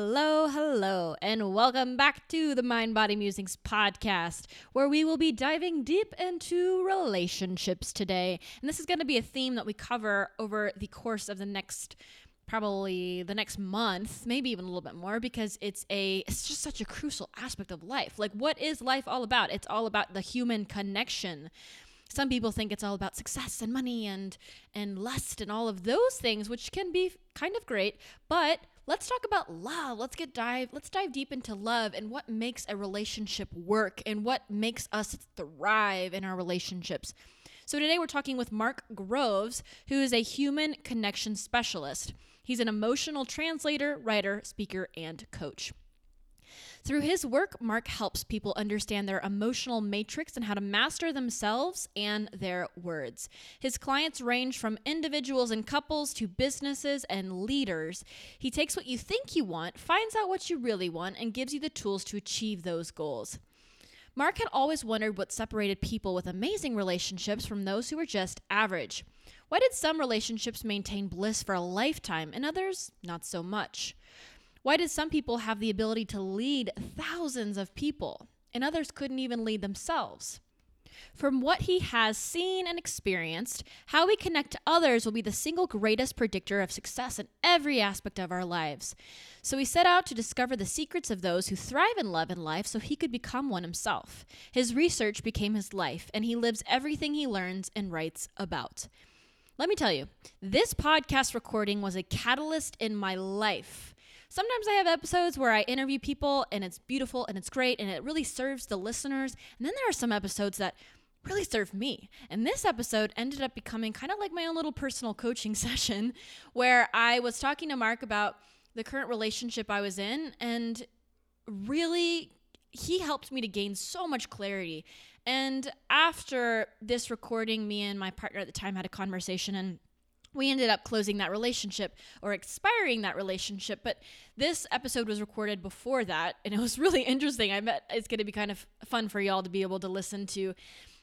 hello, hello, and welcome back to the Mind Body Musings podcast, where we will be diving deep into relationships today. And this is going to be a theme that we cover over the course of the next probably the next month, maybe even a little bit more because it's a it's just such a crucial aspect of life. Like what is life all about? It's all about the human connection some people think it's all about success and money and and lust and all of those things which can be kind of great but let's talk about love. Let's get dive let's dive deep into love and what makes a relationship work and what makes us thrive in our relationships. So today we're talking with mark groves who is a human connection specialist. He's an emotional translator writer speaker and coach through his work, Mark helps people understand their emotional matrix and how to master themselves and their words. His clients range from individuals and couples to businesses and leaders. He takes what you think you want, finds out what you really want, and gives you the tools to achieve those goals. Mark had always wondered what separated people with amazing relationships from those who were just average. Why did some relationships maintain bliss for a lifetime and others not so much? Why did some people have the ability to lead thousands of people and others couldn't even lead themselves? From what he has seen and experienced, how we connect to others will be the single greatest predictor of success in every aspect of our lives. So he set out to discover the secrets of those who thrive in love and life so he could become one himself. His research became his life, and he lives everything he learns and writes about. Let me tell you, this podcast recording was a catalyst in my life. Sometimes I have episodes where I interview people and it's beautiful and it's great and it really serves the listeners. And then there are some episodes that really serve me. And this episode ended up becoming kind of like my own little personal coaching session where I was talking to Mark about the current relationship I was in and really he helped me to gain so much clarity. And after this recording, me and my partner at the time had a conversation and we ended up closing that relationship or expiring that relationship but this episode was recorded before that and it was really interesting i bet it's going to be kind of fun for y'all to be able to listen to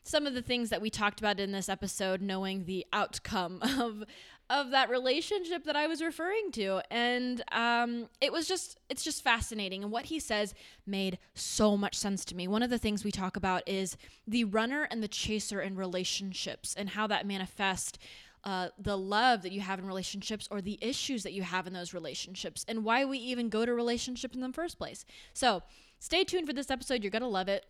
some of the things that we talked about in this episode knowing the outcome of of that relationship that I was referring to. And um, it was just, it's just fascinating. And what he says made so much sense to me. One of the things we talk about is the runner and the chaser in relationships and how that manifests uh, the love that you have in relationships or the issues that you have in those relationships and why we even go to relationships in the first place. So stay tuned for this episode. You're going to love it.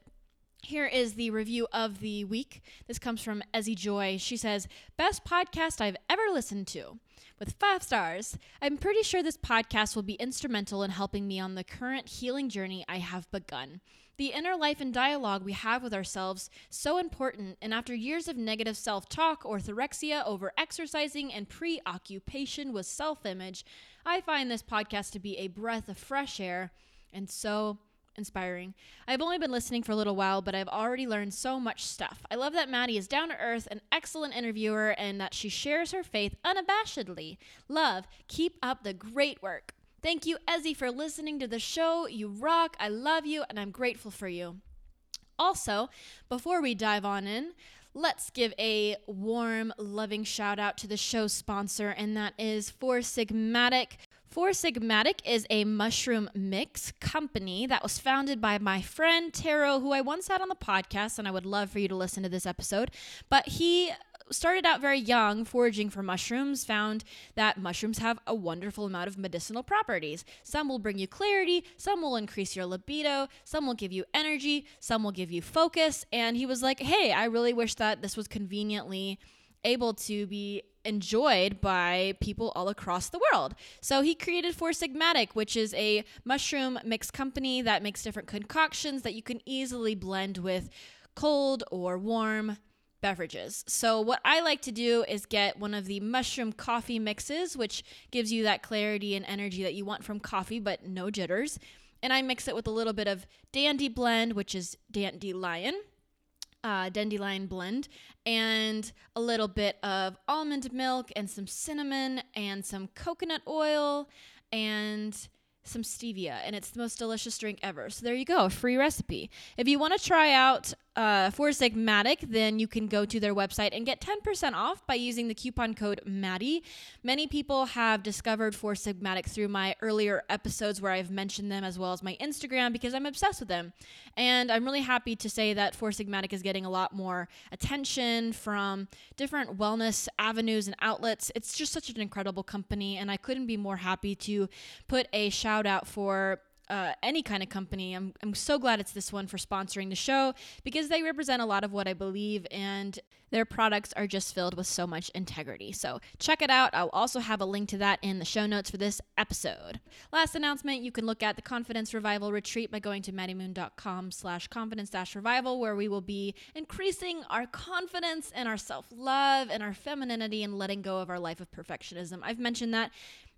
Here is the review of the week. This comes from Ezzy Joy. She says, Best podcast I've ever listened to. With five stars, I'm pretty sure this podcast will be instrumental in helping me on the current healing journey I have begun. The inner life and dialogue we have with ourselves so important and after years of negative self-talk, orthorexia, over exercising and preoccupation with self-image, I find this podcast to be a breath of fresh air and so inspiring. I've only been listening for a little while, but I've already learned so much stuff. I love that Maddie is down to earth, an excellent interviewer, and that she shares her faith unabashedly. Love, keep up the great work. Thank you, Ezzy, for listening to the show. You rock. I love you, and I'm grateful for you. Also, before we dive on in, let's give a warm, loving shout out to the show sponsor, and that is Four Sigmatic. Four Sigmatic is a mushroom mix company that was founded by my friend Tero, who I once had on the podcast, and I would love for you to listen to this episode. But he started out very young foraging for mushrooms, found that mushrooms have a wonderful amount of medicinal properties. Some will bring you clarity, some will increase your libido, some will give you energy, some will give you focus. And he was like, hey, I really wish that this was conveniently able to be enjoyed by people all across the world. So he created Four Sigmatic, which is a mushroom mix company that makes different concoctions that you can easily blend with cold or warm beverages. So, what I like to do is get one of the mushroom coffee mixes, which gives you that clarity and energy that you want from coffee, but no jitters. And I mix it with a little bit of Dandy Blend, which is Dandelion, uh, Dandelion Blend, and a little bit of almond milk, and some cinnamon, and some coconut oil, and some stevia and it's the most delicious drink ever. So there you go, a free recipe. If you want to try out uh, Four Sigmatic, then you can go to their website and get 10% off by using the coupon code Maddie. Many people have discovered Four Sigmatic through my earlier episodes where I've mentioned them as well as my Instagram because I'm obsessed with them. And I'm really happy to say that Four Sigmatic is getting a lot more attention from different wellness avenues and outlets. It's just such an incredible company, and I couldn't be more happy to put a shout out for uh, any kind of company. I'm, I'm so glad it's this one for sponsoring the show because they represent a lot of what I believe and their products are just filled with so much integrity. So check it out. I'll also have a link to that in the show notes for this episode. Last announcement, you can look at the Confidence Revival Retreat by going to maddiemoon.com slash confidence dash revival where we will be increasing our confidence and our self-love and our femininity and letting go of our life of perfectionism. I've mentioned that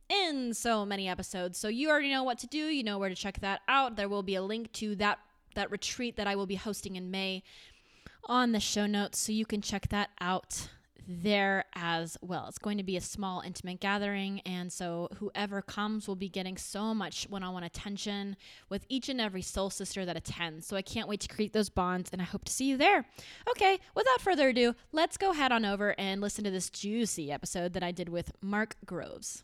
in so many episodes. So you already know what to do. You know where to check that out. There will be a link to that that retreat that I will be hosting in May on the show notes so you can check that out there as well. It's going to be a small, intimate gathering, and so whoever comes will be getting so much one on one attention with each and every soul sister that attends. So I can't wait to create those bonds, and I hope to see you there. Okay, without further ado, let's go head on over and listen to this juicy episode that I did with Mark Groves.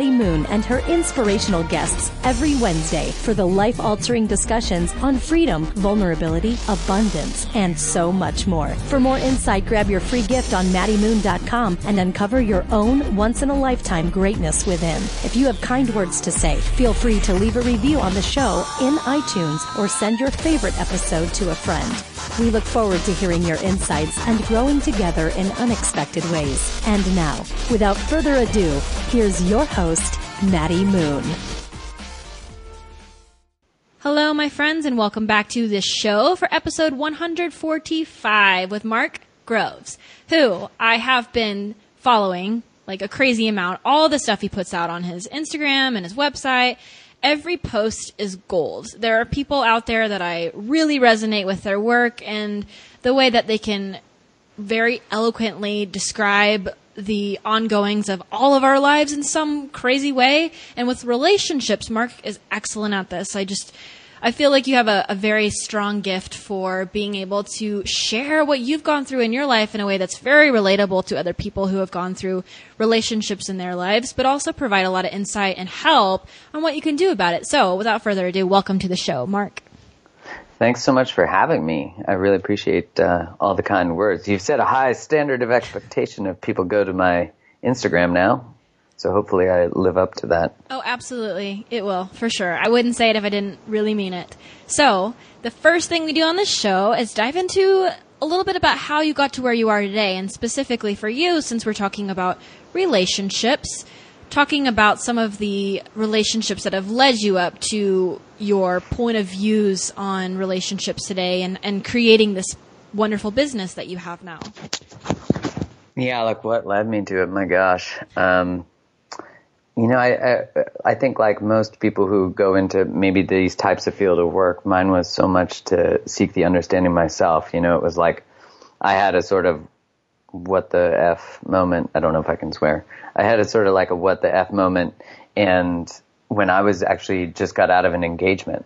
Moon and her inspirational guests every Wednesday for the life altering discussions on freedom, vulnerability, abundance, and so much more. For more insight, grab your free gift on MaddieMoon.com and uncover your own once in a lifetime greatness within. If you have kind words to say, feel free to leave a review on the show in iTunes or send your favorite episode to a friend. We look forward to hearing your insights and growing together in unexpected ways. And now, without further ado, here's your host, Maddie Moon. Hello, my friends, and welcome back to this show for episode 145 with Mark Groves, who I have been following like a crazy amount. All the stuff he puts out on his Instagram and his website. Every post is gold. There are people out there that I really resonate with their work and the way that they can very eloquently describe the ongoings of all of our lives in some crazy way. And with relationships, Mark is excellent at this. I just, I feel like you have a, a, very strong gift for being able to share what you've gone through in your life in a way that's very relatable to other people who have gone through relationships in their lives, but also provide a lot of insight and help on what you can do about it. So without further ado, welcome to the show, Mark. Thanks so much for having me. I really appreciate uh, all the kind words. You've set a high standard of expectation if people go to my Instagram now. So hopefully I live up to that. Oh, absolutely. It will, for sure. I wouldn't say it if I didn't really mean it. So, the first thing we do on this show is dive into a little bit about how you got to where you are today, and specifically for you, since we're talking about relationships talking about some of the relationships that have led you up to your point of views on relationships today and, and creating this wonderful business that you have now. Yeah, like what led me to it? My gosh. Um, you know, I, I, I think like most people who go into maybe these types of field of work, mine was so much to seek the understanding myself. You know, it was like I had a sort of what the f moment. I don't know if I can swear. I had a sort of like a what the f moment, and when I was actually just got out of an engagement,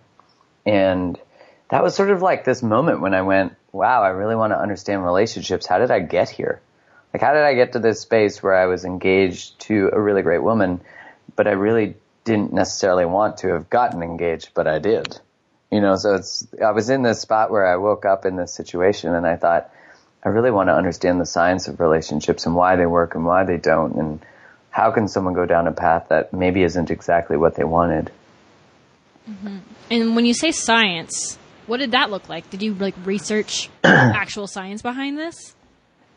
and that was sort of like this moment when I went, wow, I really want to understand relationships. How did I get here? Like, how did I get to this space where I was engaged to a really great woman, but I really didn't necessarily want to have gotten engaged, but I did. You know, so it's, I was in this spot where I woke up in this situation and I thought, I really want to understand the science of relationships and why they work and why they don't and how can someone go down a path that maybe isn't exactly what they wanted. Mm-hmm. And when you say science, what did that look like? Did you like research actual science behind this?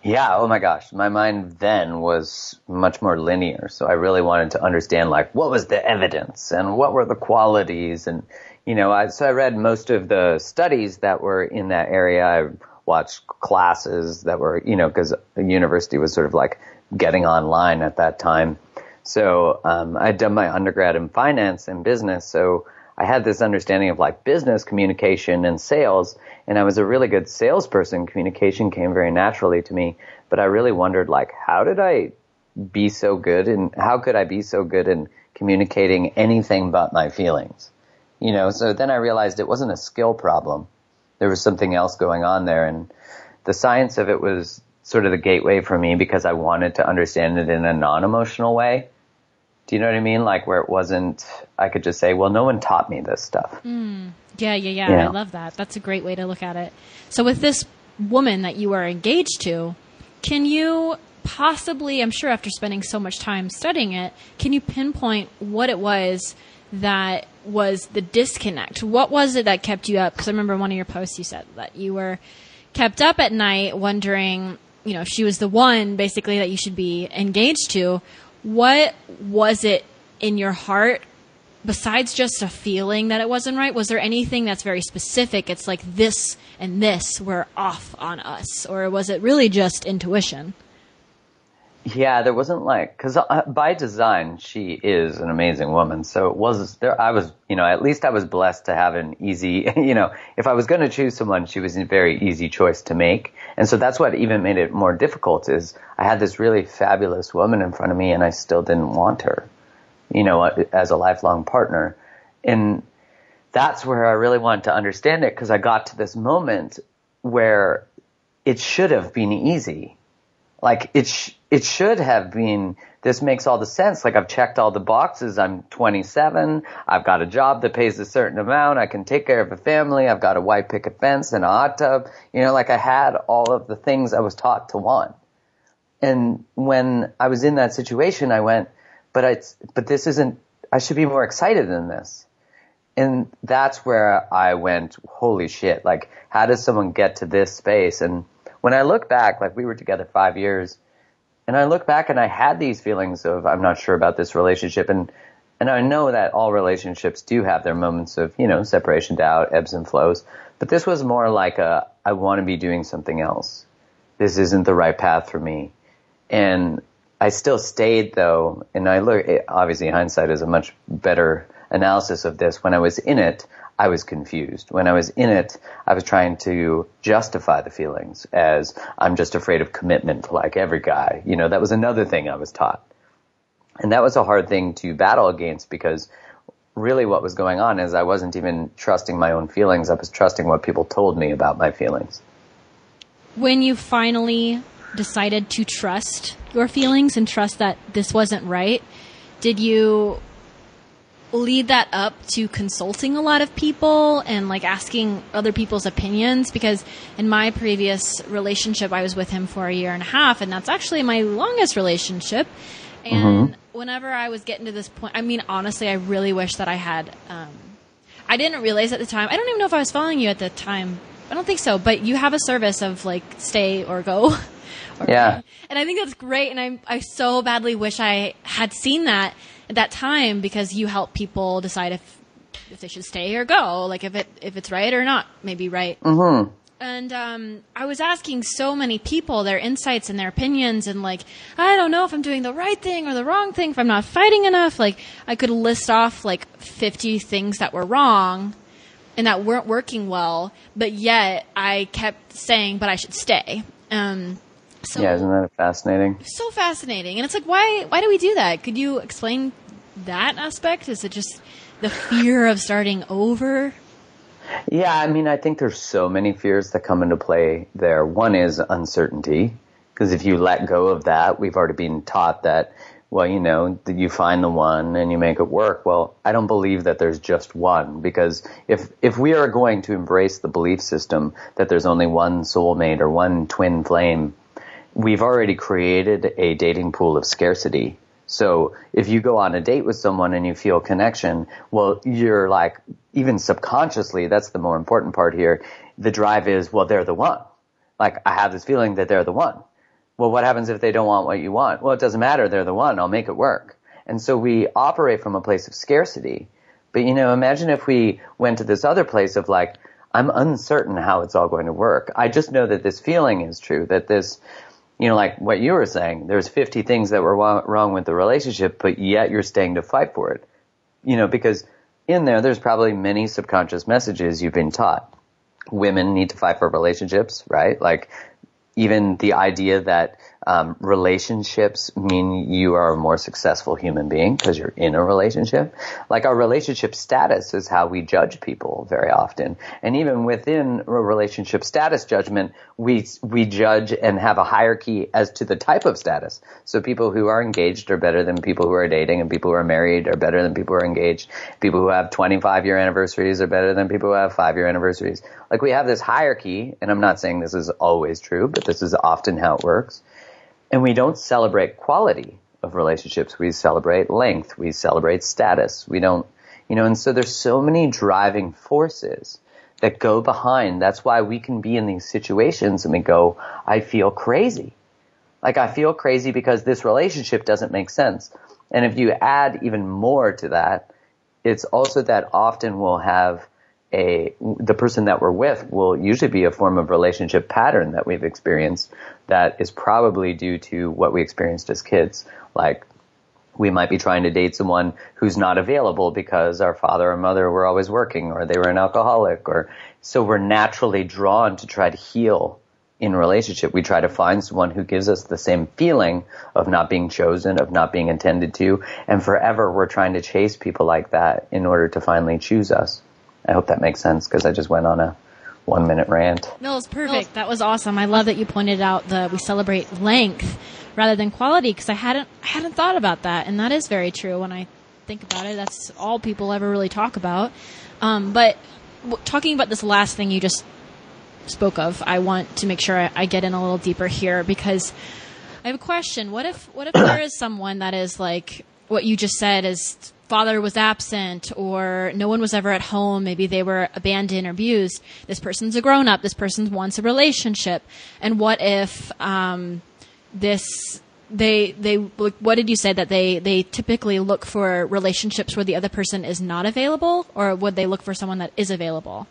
Yeah, oh my gosh. My mind then was much more linear. So I really wanted to understand like what was the evidence and what were the qualities and you know, I, so I read most of the studies that were in that area. I watched classes that were, you know, because the university was sort of like getting online at that time. So um, I'd done my undergrad in finance and business, so I had this understanding of like business communication and sales, and I was a really good salesperson. Communication came very naturally to me, but I really wondered like, how did I be so good, and how could I be so good in communicating anything but my feelings? You know, so then I realized it wasn't a skill problem. There was something else going on there and the science of it was sort of the gateway for me because I wanted to understand it in a non-emotional way. Do you know what I mean? Like where it wasn't, I could just say, well, no one taught me this stuff. Mm. Yeah, yeah, yeah. Yeah. I love that. That's a great way to look at it. So with this woman that you are engaged to, can you possibly, I'm sure after spending so much time studying it, can you pinpoint what it was that was the disconnect? What was it that kept you up? Because I remember one of your posts you said that you were kept up at night wondering, you know, if she was the one basically that you should be engaged to. What was it in your heart besides just a feeling that it wasn't right? Was there anything that's very specific? It's like this and this were off on us, or was it really just intuition? Yeah, there wasn't like because uh, by design she is an amazing woman. So it was there. I was, you know, at least I was blessed to have an easy, you know, if I was going to choose someone, she was a very easy choice to make. And so that's what even made it more difficult. Is I had this really fabulous woman in front of me, and I still didn't want her, you know, uh, as a lifelong partner. And that's where I really wanted to understand it because I got to this moment where it should have been easy like it sh- it should have been this makes all the sense. Like i've checked all the boxes. I'm 27 i've got a job that pays a certain amount. I can take care of a family. I've got a white picket fence and a hot tub. You know like i had all of the things i was taught to want. And when i was in that situation i went but I, but this isn't i should be more excited than this. And that's where i went holy shit. Like how does someone get to this space? And when I look back, like we were together five years, and I look back and I had these feelings of I'm not sure about this relationship, and and I know that all relationships do have their moments of you know separation, doubt, ebbs and flows, but this was more like a I want to be doing something else. This isn't the right path for me, and I still stayed though, and I look obviously hindsight is a much better analysis of this. When I was in it, I was confused. When I was in it, I was trying to justify the feelings as I'm just afraid of commitment like every guy. You know, that was another thing I was taught. And that was a hard thing to battle against because really what was going on is I wasn't even trusting my own feelings. I was trusting what people told me about my feelings. When you finally decided to trust your feelings and trust that this wasn't right, did you lead that up to consulting a lot of people and like asking other people's opinions because in my previous relationship I was with him for a year and a half and that's actually my longest relationship. And mm-hmm. whenever I was getting to this point I mean honestly I really wish that I had um, I didn't realize at the time I don't even know if I was following you at the time I don't think so but you have a service of like stay or go. Or yeah. and I think that's great and I I so badly wish I had seen that at that time because you help people decide if if they should stay or go, like if it if it's right or not, maybe right. Mm-hmm. And um, I was asking so many people their insights and their opinions, and like I don't know if I'm doing the right thing or the wrong thing, if I'm not fighting enough. Like I could list off like 50 things that were wrong and that weren't working well, but yet I kept saying, "But I should stay." Um, so, yeah, isn't that fascinating? So fascinating, and it's like, why? Why do we do that? Could you explain that aspect? Is it just the fear of starting over? Yeah, I mean, I think there's so many fears that come into play there. One is uncertainty, because if you let go of that, we've already been taught that, well, you know, that you find the one and you make it work. Well, I don't believe that there's just one, because if, if we are going to embrace the belief system that there's only one soulmate or one twin flame, we've already created a dating pool of scarcity. So if you go on a date with someone and you feel connection, well, you're like, even subconsciously, that's the more important part here. The drive is, well, they're the one. Like, I have this feeling that they're the one. well, what happens if they don't want what you want? Well, it doesn't matter. They're the one. I'll make it work. And so we operate from a place of scarcity. But you know, imagine if we went to this other place of like, I'm uncertain how it's all going to work. I just know that this feeling is true, that this, you know, like what you were saying, there's 50 things that were wrong with the relationship, but yet you're staying to fight for it. You know, because in there, there's probably many subconscious messages you've been taught. Women need to fight for relationships, right? Like, even the idea that um, relationships mean you are a more successful human being because you're in a relationship. Like our relationship status is how we judge people very often. And even within a relationship status judgment, we, we judge and have a hierarchy as to the type of status. So people who are engaged are better than people who are dating and people who are married are better than people who are engaged. People who have 25 year anniversaries are better than people who have five year anniversaries. Like we have this hierarchy, and I'm not saying this is always true, but this is often how it works and we don't celebrate quality of relationships. We celebrate length. We celebrate status. We don't, you know, and so there's so many driving forces that go behind. That's why we can be in these situations and we go, I feel crazy. Like I feel crazy because this relationship doesn't make sense. And if you add even more to that, it's also that often we'll have a the person that we're with will usually be a form of relationship pattern that we've experienced that is probably due to what we experienced as kids. Like we might be trying to date someone who's not available because our father or mother were always working or they were an alcoholic or so we're naturally drawn to try to heal in relationship. We try to find someone who gives us the same feeling of not being chosen of not being intended to and forever we're trying to chase people like that in order to finally choose us I hope that makes sense because I just went on a one minute rant. No, it's perfect. That was awesome. I love that you pointed out that we celebrate length rather than quality because I hadn't I hadn't thought about that, and that is very true. When I think about it, that's all people ever really talk about. Um, but w- talking about this last thing you just spoke of, I want to make sure I, I get in a little deeper here because I have a question. What if what if there is someone that is like what you just said is father was absent or no one was ever at home. Maybe they were abandoned or abused. This person's a grown up. This person wants a relationship. And what if, um, this, they, they, what did you say that they, they typically look for relationships where the other person is not available or would they look for someone that is available?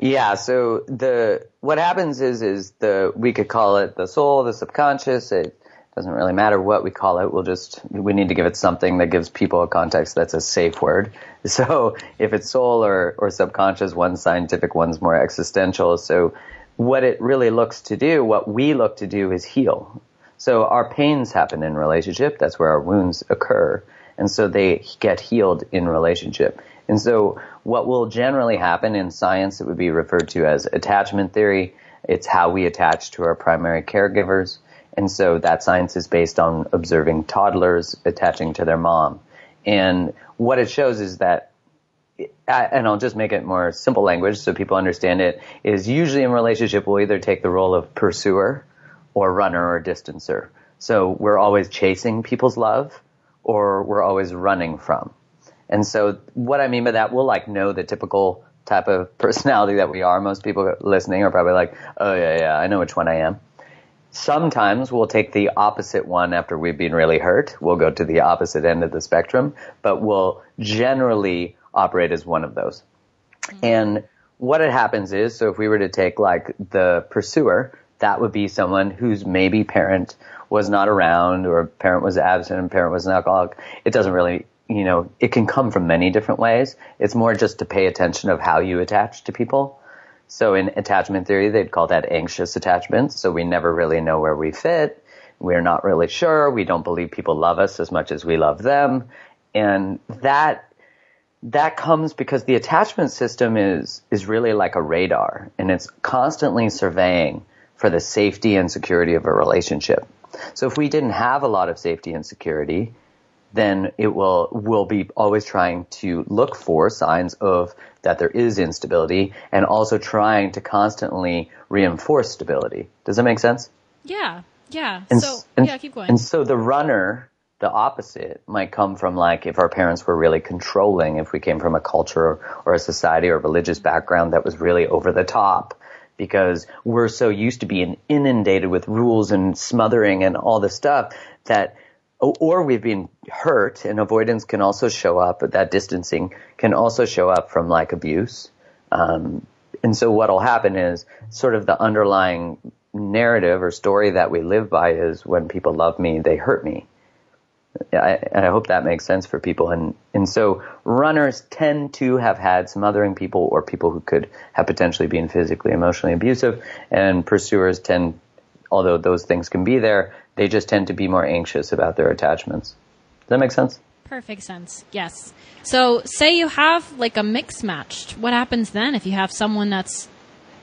Yeah, so the what happens is is the we could call it the soul, the subconscious. It doesn't really matter what we call it. We'll just, we need to give it something that gives people a context that's a safe word. So if it's soul or, or subconscious, one's scientific, one's more existential. So what it really looks to do, what we look to do is heal. So our pains happen in relationship. That's where our wounds occur. And so they get healed in relationship. And so what will generally happen in science, it would be referred to as attachment theory. It's how we attach to our primary caregivers. And so that science is based on observing toddlers attaching to their mom. And what it shows is that, and I'll just make it more simple language so people understand it, is usually in relationship we'll either take the role of pursuer or runner or distancer. So we're always chasing people's love or we're always running from. And so what I mean by that, we'll like know the typical type of personality that we are. Most people listening are probably like, oh yeah, yeah, I know which one I am. Sometimes we'll take the opposite one after we've been really hurt. We'll go to the opposite end of the spectrum, but we'll generally operate as one of those. Mm-hmm. And what it happens is, so if we were to take like the pursuer, that would be someone whose maybe parent was not around or parent was absent and parent was an alcoholic. It doesn't really, you know, it can come from many different ways. It's more just to pay attention of how you attach to people. So in attachment theory, they'd call that anxious attachment. So we never really know where we fit. We're not really sure. We don't believe people love us as much as we love them. And that, that comes because the attachment system is, is really like a radar and it's constantly surveying for the safety and security of a relationship. So if we didn't have a lot of safety and security, then it will will be always trying to look for signs of that there is instability and also trying to constantly reinforce stability. Does that make sense? Yeah. Yeah. And, so and, yeah, keep going. And so the runner, the opposite, might come from like if our parents were really controlling, if we came from a culture or a society or religious background that was really over the top, because we're so used to being inundated with rules and smothering and all this stuff that or we've been hurt and avoidance can also show up that distancing can also show up from like abuse um, and so what'll happen is sort of the underlying narrative or story that we live by is when people love me they hurt me I, and I hope that makes sense for people. And and so runners tend to have had smothering people or people who could have potentially been physically, emotionally abusive, and pursuers tend, although those things can be there, they just tend to be more anxious about their attachments. Does that make sense? Perfect sense. Yes. So say you have like a mix matched. What happens then if you have someone that's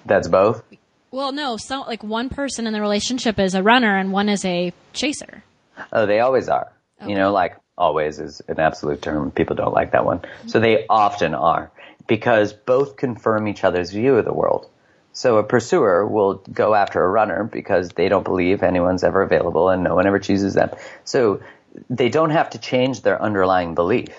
that's both? Well, no, so like one person in the relationship is a runner and one is a chaser. Oh, they always are. Okay. You know, like always is an absolute term. People don't like that one. So they often are because both confirm each other's view of the world. So a pursuer will go after a runner because they don't believe anyone's ever available and no one ever chooses them. So they don't have to change their underlying belief.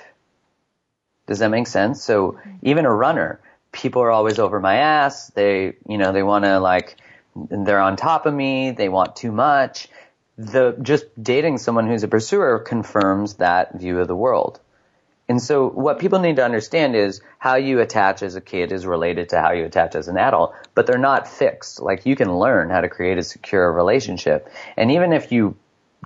Does that make sense? So mm-hmm. even a runner, people are always over my ass. They, you know, they want to like, they're on top of me. They want too much the just dating someone who's a pursuer confirms that view of the world. And so what people need to understand is how you attach as a kid is related to how you attach as an adult, but they're not fixed. Like you can learn how to create a secure relationship. And even if you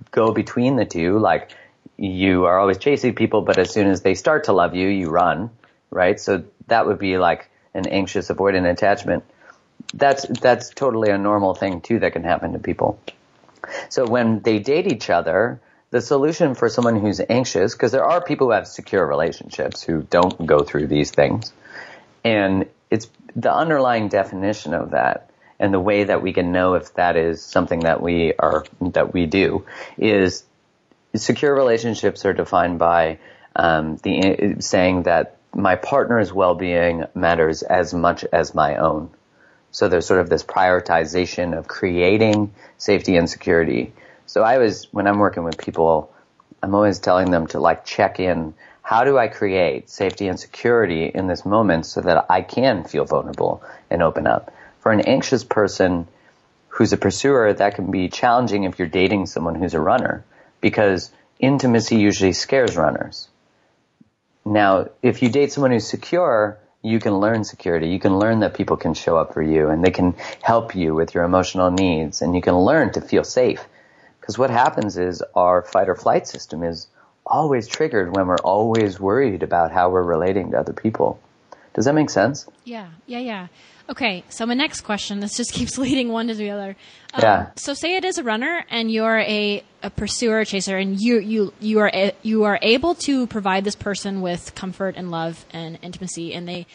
go between the two, like you are always chasing people, but as soon as they start to love you, you run, right? So that would be like an anxious avoidant attachment. That's, that's totally a normal thing too that can happen to people. So when they date each other, the solution for someone who's anxious, because there are people who have secure relationships who don't go through these things, and it's the underlying definition of that and the way that we can know if that is something that we are that we do is secure relationships are defined by um, the saying that my partner's well-being matters as much as my own. So there's sort of this prioritization of creating safety and security. So I was, when I'm working with people, I'm always telling them to like check in. How do I create safety and security in this moment so that I can feel vulnerable and open up? For an anxious person who's a pursuer, that can be challenging if you're dating someone who's a runner because intimacy usually scares runners. Now, if you date someone who's secure, you can learn security. You can learn that people can show up for you and they can help you with your emotional needs and you can learn to feel safe. Because what happens is our fight or flight system is always triggered when we're always worried about how we're relating to other people. Does that make sense? Yeah, yeah, yeah. Okay, so my next question, this just keeps leading one to the other. Um, yeah. So say it is a runner and you're a, a pursuer, a chaser, and you, you, you are, a, you are able to provide this person with comfort and love and intimacy and they,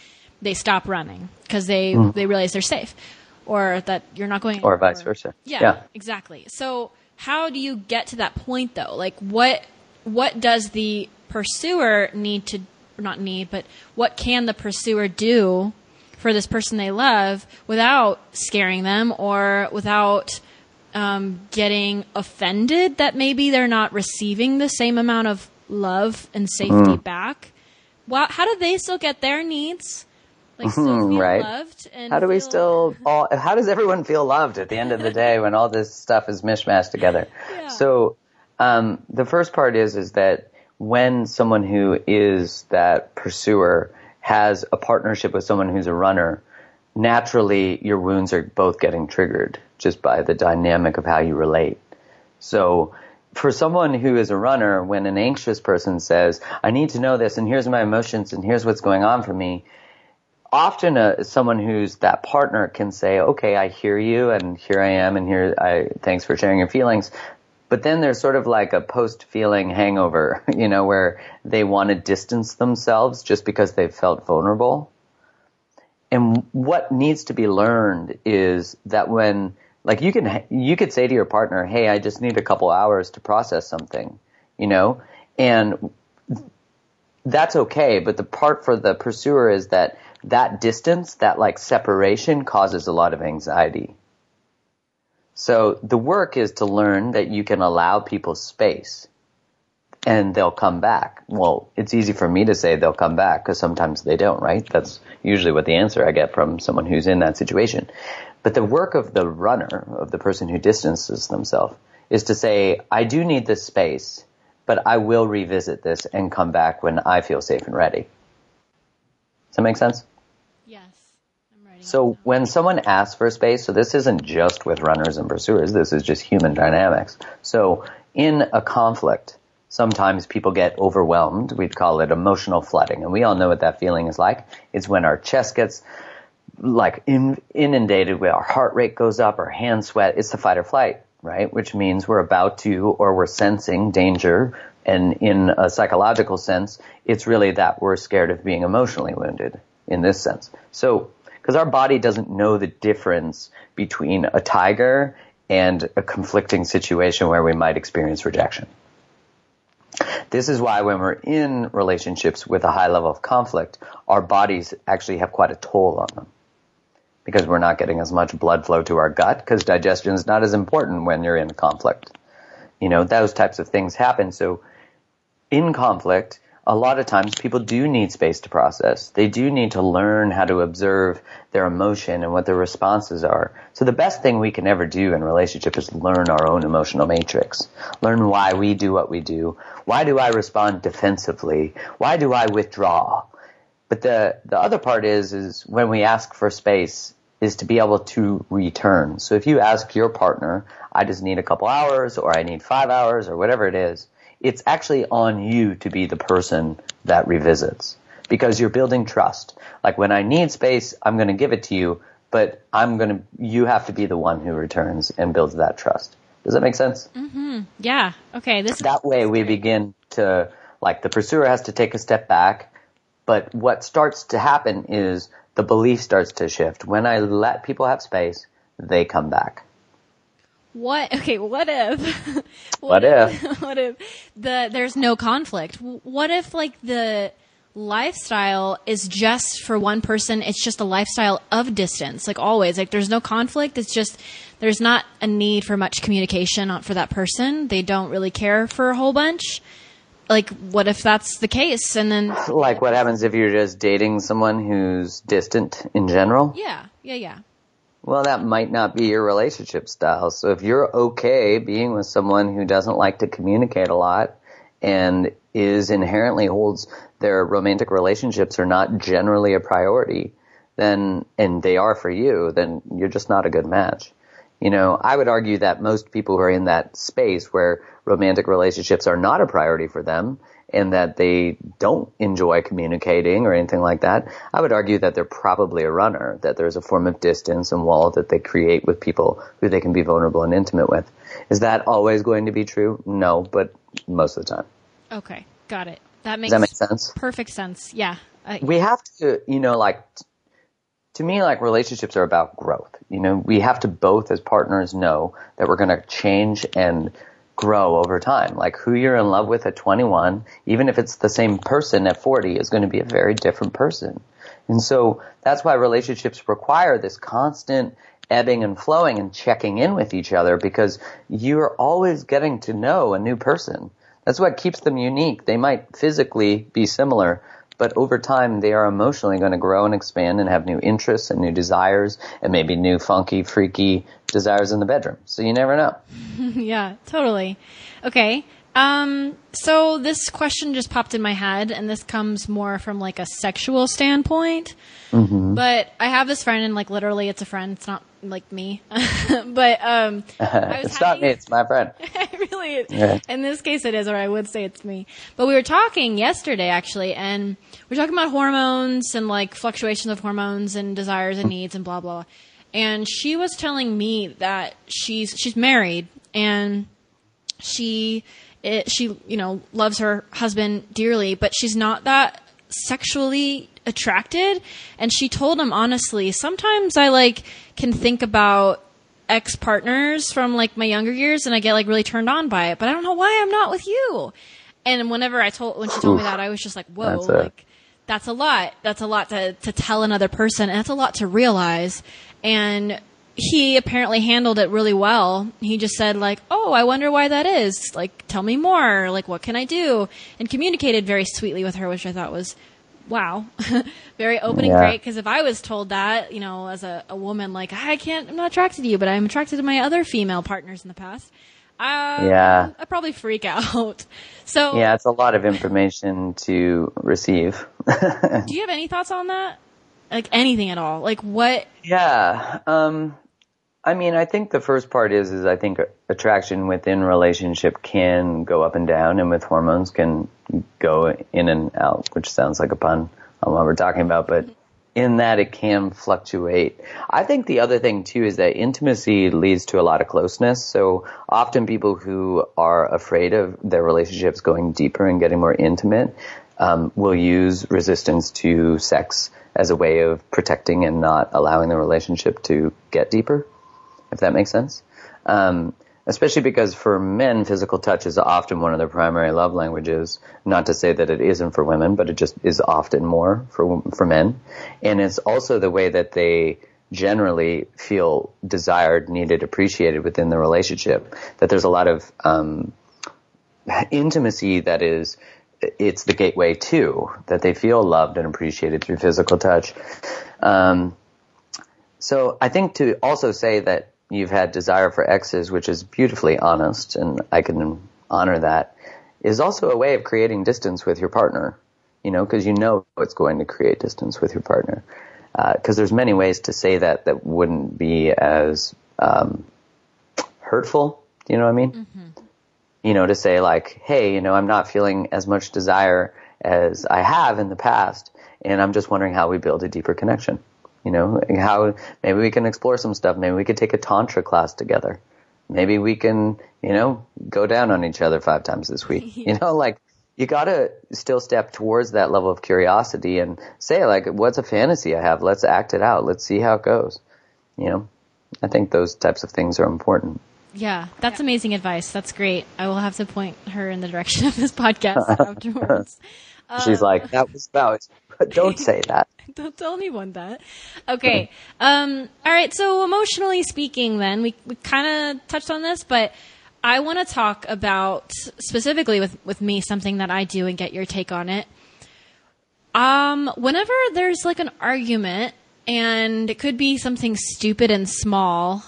they stop running because they, mm. they realize they're safe or that you're not going or vice versa. Yeah, yeah, exactly. So how do you get to that point though? Like what, what does the pursuer need to, not need, but what can the pursuer do for this person they love without scaring them or without um, getting offended that maybe they're not receiving the same amount of love and safety mm. back. Well, how do they still get their needs? Like still feel right. loved and how do we still all, how does everyone feel loved at the end of the day when all this stuff is mishmashed together? Yeah. So um, the first part is is that when someone who is that pursuer has a partnership with someone who's a runner, naturally your wounds are both getting triggered just by the dynamic of how you relate. So for someone who is a runner, when an anxious person says, I need to know this and here's my emotions and here's what's going on for me, often a, someone who's that partner can say, okay, I hear you and here I am and here I, thanks for sharing your feelings. But then there's sort of like a post feeling hangover, you know, where they want to distance themselves just because they've felt vulnerable. And what needs to be learned is that when, like you can, you could say to your partner, Hey, I just need a couple hours to process something, you know, and that's okay. But the part for the pursuer is that that distance, that like separation causes a lot of anxiety. So the work is to learn that you can allow people space. and they'll come back. Well, it's easy for me to say they'll come back because sometimes they don't, right? That's usually what the answer I get from someone who's in that situation. But the work of the runner, of the person who distances themselves, is to say, I do need this space, but I will revisit this and come back when I feel safe and ready. Does that make sense? So when someone asks for space, so this isn't just with runners and pursuers, this is just human dynamics. So in a conflict, sometimes people get overwhelmed. We'd call it emotional flooding. And we all know what that feeling is like. It's when our chest gets like in, inundated with our heart rate goes up, our hands sweat. It's the fight or flight, right? Which means we're about to or we're sensing danger. And in a psychological sense, it's really that we're scared of being emotionally wounded in this sense. So, because our body doesn't know the difference between a tiger and a conflicting situation where we might experience rejection. This is why when we're in relationships with a high level of conflict, our bodies actually have quite a toll on them. Because we're not getting as much blood flow to our gut, because digestion is not as important when you're in conflict. You know, those types of things happen. So in conflict, a lot of times people do need space to process. They do need to learn how to observe their emotion and what their responses are. So the best thing we can ever do in relationship is learn our own emotional matrix. Learn why we do what we do. Why do I respond defensively? Why do I withdraw? But the, the other part is, is when we ask for space is to be able to return. So if you ask your partner, I just need a couple hours or I need five hours or whatever it is, it's actually on you to be the person that revisits because you're building trust. Like when I need space, I'm going to give it to you, but I'm going to, you have to be the one who returns and builds that trust. Does that make sense? Mm-hmm. Yeah. Okay. This that way we begin to, like the pursuer has to take a step back, but what starts to happen is the belief starts to shift. When I let people have space, they come back. What? Okay. What if? What if? what if the there's no conflict? What if like the lifestyle is just for one person? It's just a lifestyle of distance, like always. Like there's no conflict. It's just there's not a need for much communication for that person. They don't really care for a whole bunch. Like, what if that's the case? And then, Like what happens if you're just dating someone who's distant in general? yeah, yeah, yeah. Well, that might not be your relationship style. So if you're okay being with someone who doesn't like to communicate a lot and is inherently holds their romantic relationships are not generally a priority, then, and they are for you, then you're just not a good match. You know, I would argue that most people who are in that space where romantic relationships are not a priority for them and that they don't enjoy communicating or anything like that, I would argue that they're probably a runner, that there's a form of distance and wall that they create with people who they can be vulnerable and intimate with. Is that always going to be true? No, but most of the time. Okay, got it. That makes Does that make sense? perfect sense. Yeah. I, we have to, you know, like, to me, like relationships are about growth. You know, we have to both as partners know that we're going to change and grow over time. Like who you're in love with at 21, even if it's the same person at 40, is going to be a very different person. And so that's why relationships require this constant ebbing and flowing and checking in with each other because you're always getting to know a new person. That's what keeps them unique. They might physically be similar, but over time they are emotionally going to grow and expand and have new interests and new desires and maybe new funky, freaky desires in the bedroom. So you never know. yeah, totally. Okay. Um, so this question just popped in my head, and this comes more from like a sexual standpoint. Mm-hmm. But I have this friend, and like literally, it's a friend. It's not like me. but um, I was it's not having- me, it's my friend. really, Yeah. in this case, it is, or I would say it's me. But we were talking yesterday, actually, and we are talking about hormones and like fluctuations of hormones and desires and needs and blah blah. And she was telling me that she's she's married and she it, she you know loves her husband dearly, but she's not that sexually attracted. And she told him honestly, sometimes I like can think about ex partners from like my younger years, and I get like really turned on by it, but I don't know why I'm not with you. And whenever I told when she told me that, I was just like, whoa, That's a- like that's a lot. That's a lot to, to tell another person, and that's a lot to realize. And he apparently handled it really well. He just said like, "Oh, I wonder why that is. Like, tell me more. Like, what can I do?" And communicated very sweetly with her, which I thought was, wow, very open and great. Because if I was told that, you know, as a, a woman, like, I can't, I'm not attracted to you, but I'm attracted to my other female partners in the past. Um, Yeah. I'd probably freak out. So, Yeah, it's a lot of information to receive. do you have any thoughts on that? Like anything at all? Like what? yeah. Um, I mean, I think the first part is, is I think attraction within relationship can go up and down and with hormones can go in and out, which sounds like a pun on what we're talking about, but in that it can fluctuate. I think the other thing too is that intimacy leads to a lot of closeness. So often people who are afraid of their relationships going deeper and getting more intimate um, will use resistance to sex as a way of protecting and not allowing the relationship to get deeper, if that makes sense. Um, especially because for men, physical touch is often one of their primary love languages. Not to say that it isn't for women, but it just is often more for for men, and it's also the way that they generally feel desired, needed, appreciated within the relationship. That there's a lot of um, intimacy that is it's the gateway to that they feel loved and appreciated through physical touch. Um, so I think to also say that you've had desire for exes, which is beautifully honest, and I can honor that, is also a way of creating distance with your partner. You know, because you know it's going to create distance with your partner. Because there's many ways to say that that wouldn't be as um, hurtful. Do you know what I mean? Mm-hmm. you know, to say like, hey, you know, I'm not feeling as much desire as I have in the past, and I'm just wondering how we build a deeper connection. You know, how maybe we can explore some stuff. Maybe we could take a tantra class together. Maybe we can, you know, go down on each other five times this week. You know, like you gotta still step towards that level of curiosity and say like, what's a fantasy I have? Let's act it out. Let's see how it goes. You know, I think those types of things are important. Yeah, that's amazing advice. That's great. I will have to point her in the direction of this podcast afterwards. She's like, that was about, But don't say that. Don't tell anyone that. Okay. Um, all right. So emotionally speaking, then we, we kind of touched on this, but I want to talk about specifically with, with me, something that I do and get your take on it. Um, whenever there's like an argument and it could be something stupid and small,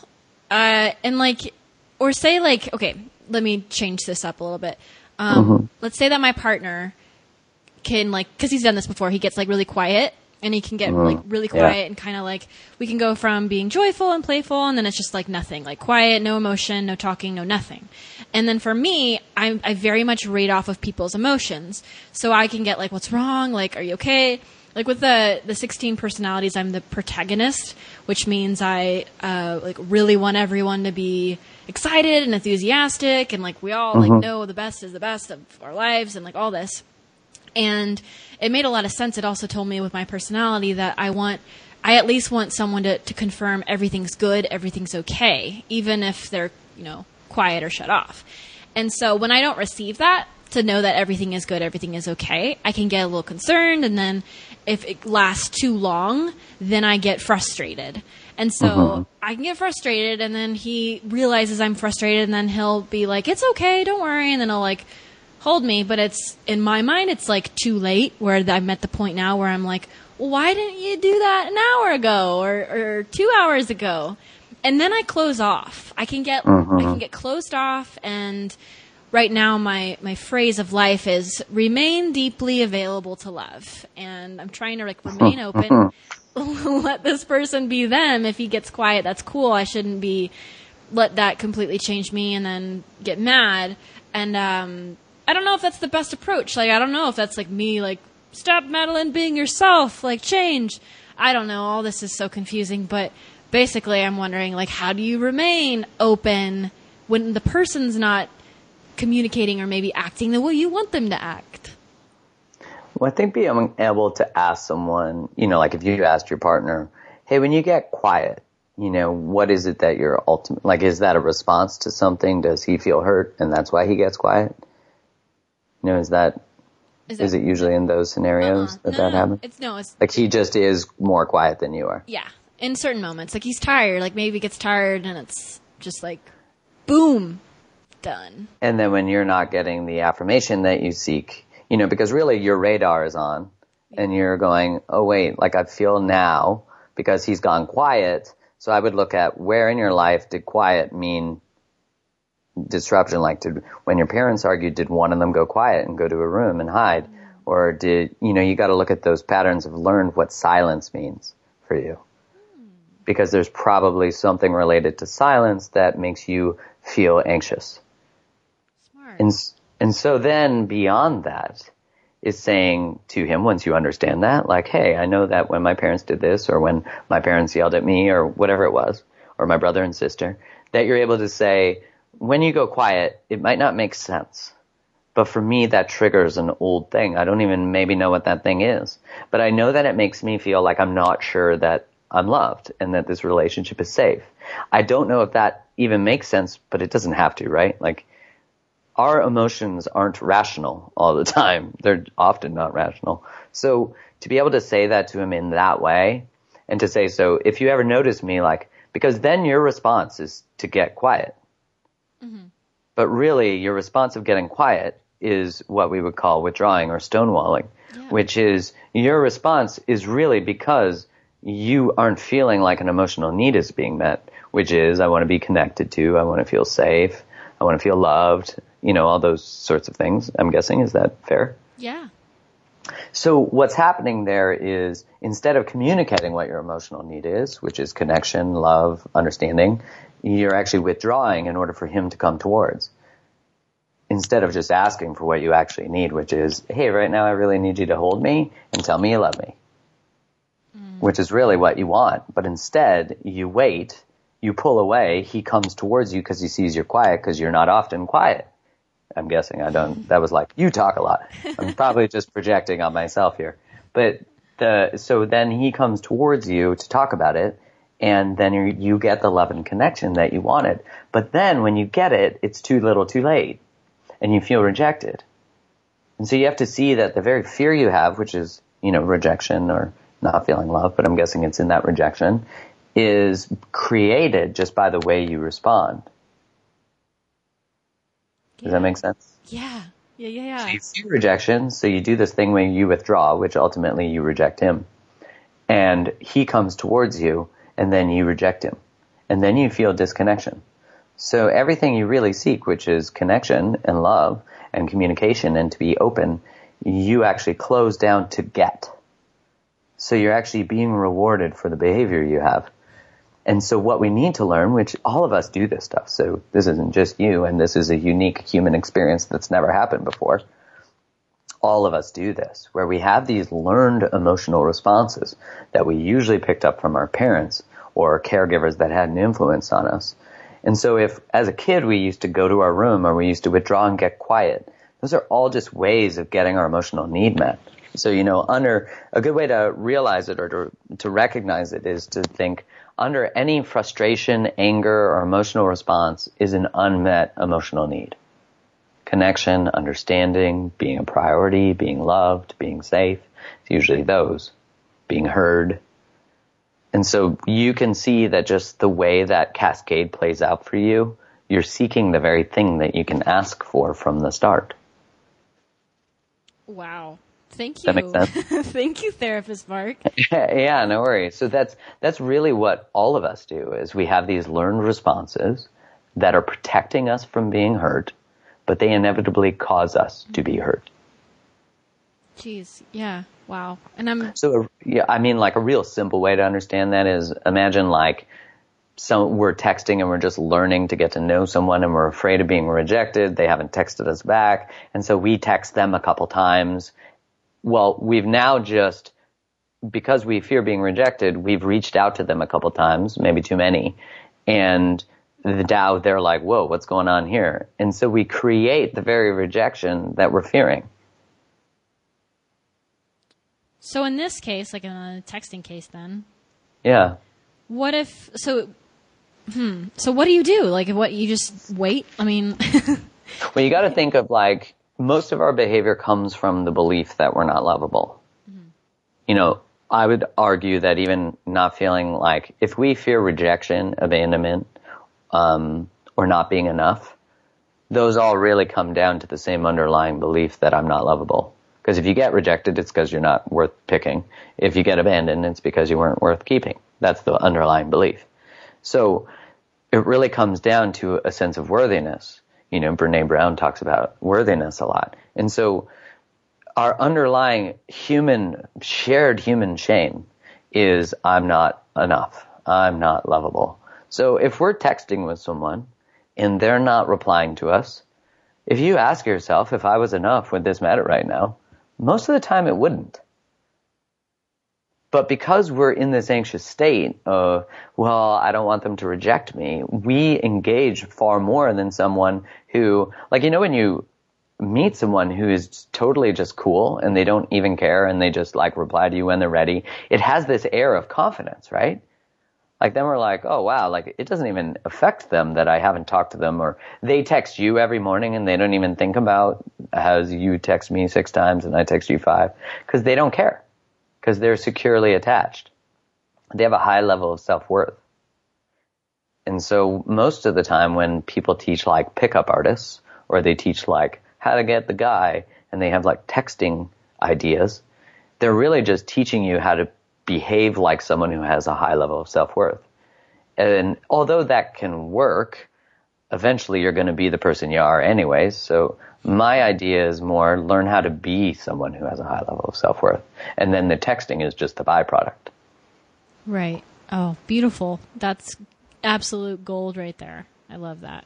uh, and like, or say like, okay, let me change this up a little bit. Um, let's say that my partner can like, cause he's done this before, he gets like really quiet and he can get like really Yeah. quiet and kind of like, we can go from being joyful and playful and then it's just like nothing, like quiet, no emotion, no talking, no nothing. And then for me, I, I very much rate off of people's emotions. So I can get like, what's wrong? Like, are you okay? Like with the, the 16 personalities, I'm the protagonist, which means I, uh, like really want everyone to be excited and enthusiastic and like we all like know the best is the best of our lives and like all this and it made a lot of sense. It also told me with my personality that I want, I at least want someone to, to confirm everything's good, everything's okay, even if they're, you know, quiet or shut off. And so when I don't receive that, to know that everything is good, everything is okay, I can get a little concerned. And then if it lasts too long, then I get frustrated. And so mm-hmm. I can get frustrated, and then he realizes I'm frustrated, and then he'll be like, It's okay, don't worry. And then I'll like, hold me, but it's in my mind it's like too late where I'm at the point now where I'm like, well, why didn't you do that an hour ago or, or two hours ago? And then I close off. I can get I can get closed off and right now my my phrase of life is remain deeply available to love. And I'm trying to like remain open. let this person be them. If he gets quiet, that's cool. I shouldn't be let that completely change me and then get mad. And um, I don't know if that's the best approach. Like I don't know if that's like me like stop Madeline being yourself, like change. I don't know. All this is so confusing, but basically I'm wondering like how do you remain open when the person's not communicating or maybe acting the way you want them to act? Well, I think being able to ask someone, you know, like if you asked your partner, hey, when you get quiet, you know, what is it that you're ultimate, like, is that a response to something? Does he feel hurt and that's why he gets quiet? You know, is that, is it usually in those scenarios Uh-uh. that no, that no, happens? It's no, it's Like he just is more quiet than you are. yeah. in certain moments. Like he's tired, like maybe he gets tired and it's just like boom, done. And then when you're not getting the affirmation that you seek, you know, because really your radar is on and you're going, oh wait, like I feel now because he's gone quiet. So I would look at where in your life did quiet mean disruption? Like did, when your parents argued, did one of them go quiet and go to a room and hide? Mm-hmm. Or did, you know, you gotta look at those patterns of learned what silence means for you. Mm. Because there's probably something related to silence that makes you feel anxious. Smart. And, and so then beyond that is saying to him, once you understand that, like, hey, I know that when my parents did this or when my parents yelled at me or whatever it was, or my brother and sister, that you're able to say, when you go quiet, it might not make sense. But for me, that triggers an old thing. I don't even maybe know what that thing is. But I know that it makes me feel like I'm not sure that I'm loved and that this relationship is safe. I don't know if that even makes sense, but it doesn't have to, right? Like, our emotions aren't rational all the time. They're often not rational. So to be able to say that to him in that way and to say, so if you ever notice me, like, because then your response is to get quiet. Mm-hmm. But really your response of getting quiet is what we would call withdrawing or stonewalling, which is your response is really because you aren't feeling like an emotional need is being met, which is I want to be connected to, I want to feel safe, I want to feel loved, you know, all those sorts of things. I'm guessing. Is that fair? Yeah. So what's happening there is instead of communicating what your emotional need is, which is connection, love, understanding, you're actually withdrawing in order for him to come towards. Instead of just asking for what you actually need, which is, hey, right now I really need you to hold me and tell me you love me. Hmm. Which is really what you want. But instead, you wait, you pull away, he comes towards you because he sees you're quiet because you're not often quiet. I'm guessing. I don't, that was like, you talk a lot. I'm probably just projecting on myself here. But the, so then he comes towards you to talk about it and then you, you get the love and connection that you wanted. But then when you get it, it's too little too late and you feel rejected. And so you have to see that the very fear you have, which is, you know, rejection or not feeling love, but I'm guessing it's in that rejection, is created just by the way you respond. Does that make sense? Yeah. Yeah, yeah, yeah. You see rejection, so you do this thing where you withdraw, which ultimately you reject him. And he comes towards you, and then you reject him. And then you feel disconnection. So everything you really seek, which is connection and love and communication and to be open, you actually close down to get. So you're actually being rewarded for the behavior you have. And so what we need to learn, which all of us do this stuff, so this isn't just you, and this is a unique human experience that's never happened before. All of us do this, where we have these learned emotional responses that we usually picked up from our parents or caregivers that had an influence on us. And so if, as a kid, we used to go to our room or we used to withdraw and get quiet, those are all just ways of getting our emotional need met. So, you know, under, a good way to realize it or to, to recognize it is to think, under any frustration, anger, or emotional response is an unmet emotional need. Connection, understanding, being a priority, being loved, being safe. It's usually those. Being heard. And so you can see that just the way that cascade plays out for you, you're seeking the very thing that you can ask for from the start. Wow. Thank you. That makes sense. Thank you, therapist Mark. yeah, no worries. So that's that's really what all of us do is we have these learned responses that are protecting us from being hurt, but they inevitably cause us to be hurt. Jeez. Yeah. Wow. And I'm So yeah, I mean like a real simple way to understand that is imagine like some we're texting and we're just learning to get to know someone and we're afraid of being rejected. They haven't texted us back. And so we text them a couple times. Well, we've now just because we fear being rejected, we've reached out to them a couple times, maybe too many. And the Tao, they're like, whoa, what's going on here? And so we create the very rejection that we're fearing. So in this case, like in a texting case, then Yeah. what if so? Hmm. So what do you do? Like, what you just wait? I mean, Well, you got to think of like most of our behavior comes from the belief that we're not lovable. You know, I would argue that even not feeling like if we fear rejection, abandonment, um, or not being enough, those all really come down to the same underlying belief that I'm not lovable. Because if you get rejected, it's because you're not worth picking. If you get abandoned, it's because you weren't worth keeping. That's the underlying belief. So it really comes down to a sense of worthiness. You know, Brene Brown talks about worthiness a lot. And so our underlying human, shared human shame is I'm not enough. I'm not lovable. So if we're texting with someone and they're not replying to us, if you ask yourself, if I was enough, would this matter right now? Most of the time it wouldn't. But because we're in this anxious state of, well, I don't want them to reject me, we engage far more than someone who, like, you know, when you meet someone who is totally just cool and they don't even care and they just like reply to you when they're ready, it has this air of confidence, right? Like then we're like, oh wow, like it doesn't even affect them that I haven't talked to them or they text you every morning and they don't even think about how you text me six times and I text you five because they don't care because they're securely attached. They have a high level of self-worth. And so most of the time when people teach like pickup artists or they teach like how to get the guy, and they have like texting ideas. They're really just teaching you how to behave like someone who has a high level of self-worth. And although that can work, eventually you're going to be the person you are anyways. So my idea is more learn how to be someone who has a high level of self-worth. And then the texting is just the byproduct. Right. Oh, beautiful. That's absolute gold right there. I love that.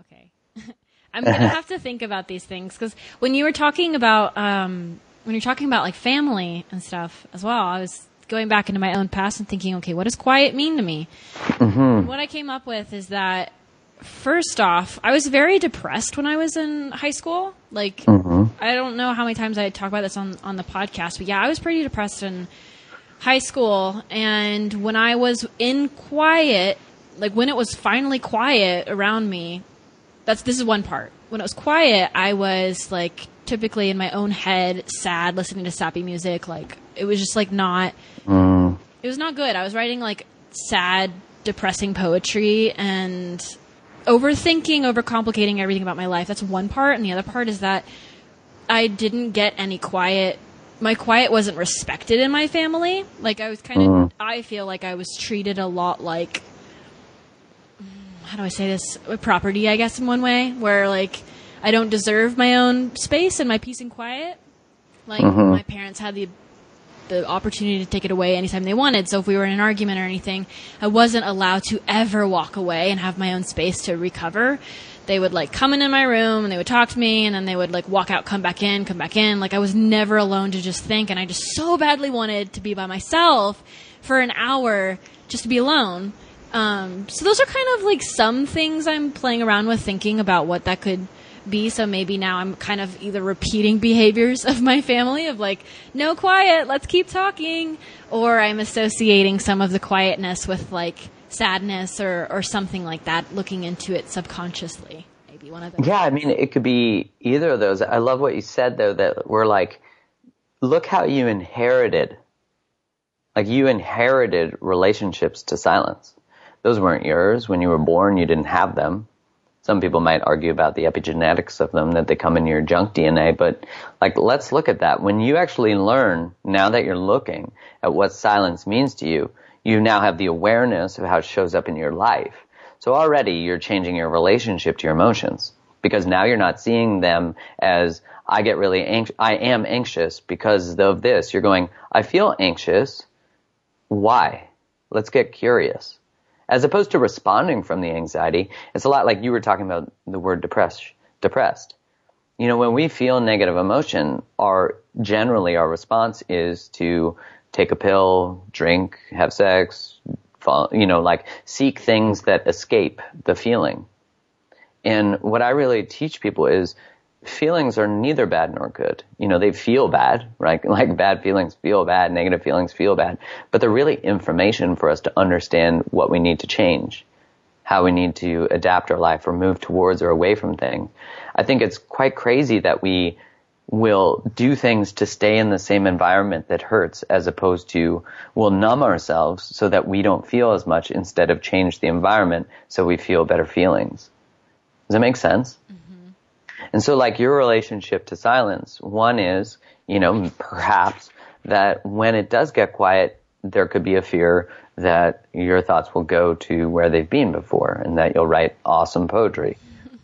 Okay. I'm gonna have to think about these things because when you were talking about um, when you're talking about like family and stuff as well, I was going back into my own past and thinking, okay, what does quiet mean to me? Mm-hmm. What I came up with is that first off, I was very depressed when I was in high school. Like, mm-hmm. I don't know how many times I talk about this on on the podcast, but yeah, I was pretty depressed in high school. And when I was in quiet, like when it was finally quiet around me, that's this is one part. When it was quiet, I was like typically in my own head, sad, listening to sappy music. Like it was just like not. Mm. It was not good. I was writing like sad, depressing poetry and overthinking, overcomplicating everything about my life. That's one part, and the other part is that I didn't get any quiet. My quiet wasn't respected in my family. Like I was kind of. Mm. I feel like I was treated a lot like how do I say this property, I guess in one way, where like I don't deserve my own space and my peace and quiet. Like mm-hmm. my parents had the the opportunity to take it away anytime they wanted. So if we were in an argument or anything, I wasn't allowed to ever walk away and have my own space to recover. They would like come in, in my room and they would talk to me and then they would like walk out, come back in, come back in. Like I was never alone to just think and I just so badly wanted to be by myself for an hour just to be alone. Um, so those are kind of like some things I'm playing around with thinking about what that could be. So maybe now I'm kind of either repeating behaviors of my family of like, no quiet, let's keep talking, or I'm associating some of the quietness with like sadness or, or something like that, looking into it subconsciously. Maybe one of those. Yeah, I mean, it could be either of those. I love what you said though, that we're like, look how you inherited, like you inherited relationships to silence those weren't yours. When you were born, you didn't have them. Some people might argue about the epigenetics of them, that they come in your junk DNA, but like, let's look at that. When you actually learn, now that you're looking at what silence means to you, you now have the awareness of how it shows up in your life. So already you're changing your relationship to your emotions because now you're not seeing them as I get really anxious, I am anxious because of this. You're going, I feel anxious. Why? Let's get curious as opposed to responding from the anxiety. It's a lot like you were talking about the word depressed. Depressed. You know, when we feel negative emotion, our generally our response is to take a pill, drink, have sex, fall, you know, like seek things that escape the feeling. And what I really teach people is feelings are neither bad nor good. You know, they feel bad, right? Like bad feelings feel bad, negative feelings feel bad, but they're really information for us to understand what we need to change, how we need to adapt our life or move towards or away from things. I think it's quite crazy that we will do things to stay in the same environment that hurts as opposed to we'll numb ourselves so that we don't feel as much instead of change the environment so we feel better feelings. Does that make sense? Mm-hmm. And so like your relationship to silence, one is, you know, perhaps that when it does get quiet, there could be a fear that your thoughts will go to where they've been before and that you'll write awesome poetry.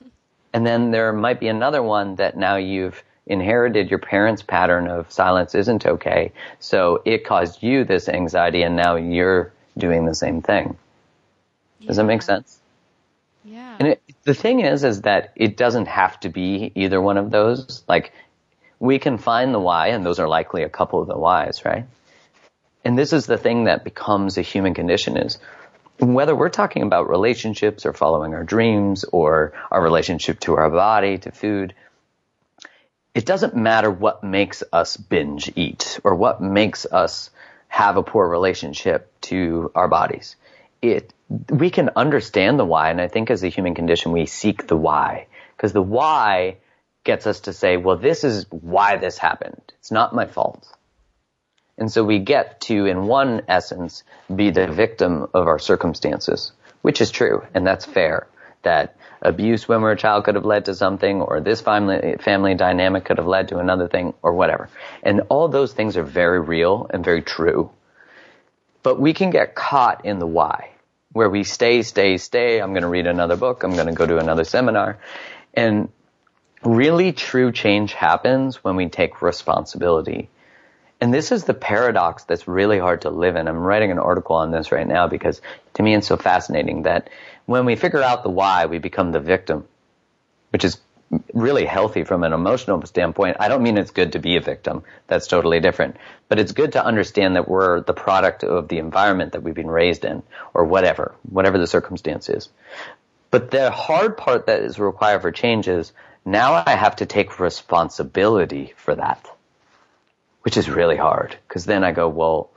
and then there might be another one that now you've inherited your parents' pattern of silence isn't okay. So it caused you this anxiety and now you're doing the same thing. Yeah. Does that make sense? Yeah. And it, the thing is, is that it doesn't have to be either one of those. Like, we can find the why, and those are likely a couple of the whys, right? And this is the thing that becomes a human condition is whether we're talking about relationships or following our dreams or our relationship to our body, to food, it doesn't matter what makes us binge eat or what makes us have a poor relationship to our bodies. It, we can understand the why, and I think as a human condition, we seek the why. Because the why gets us to say, well, this is why this happened. It's not my fault. And so we get to, in one essence, be the victim of our circumstances, which is true, and that's fair. That abuse when we're a child could have led to something, or this family, family dynamic could have led to another thing, or whatever. And all those things are very real and very true. But we can get caught in the why, where we stay, stay, stay. I'm going to read another book. I'm going to go to another seminar. And really true change happens when we take responsibility. And this is the paradox that's really hard to live in. I'm writing an article on this right now because to me it's so fascinating that when we figure out the why, we become the victim, which is really healthy from an emotional standpoint. I don't mean it's good to be a victim. That's totally different. But it's good to understand that we're the product of the environment that we've been raised in or whatever, whatever the circumstance is. But the hard part that is required for change is now I have to take responsibility for that, which is really hard. Cause then I go, well,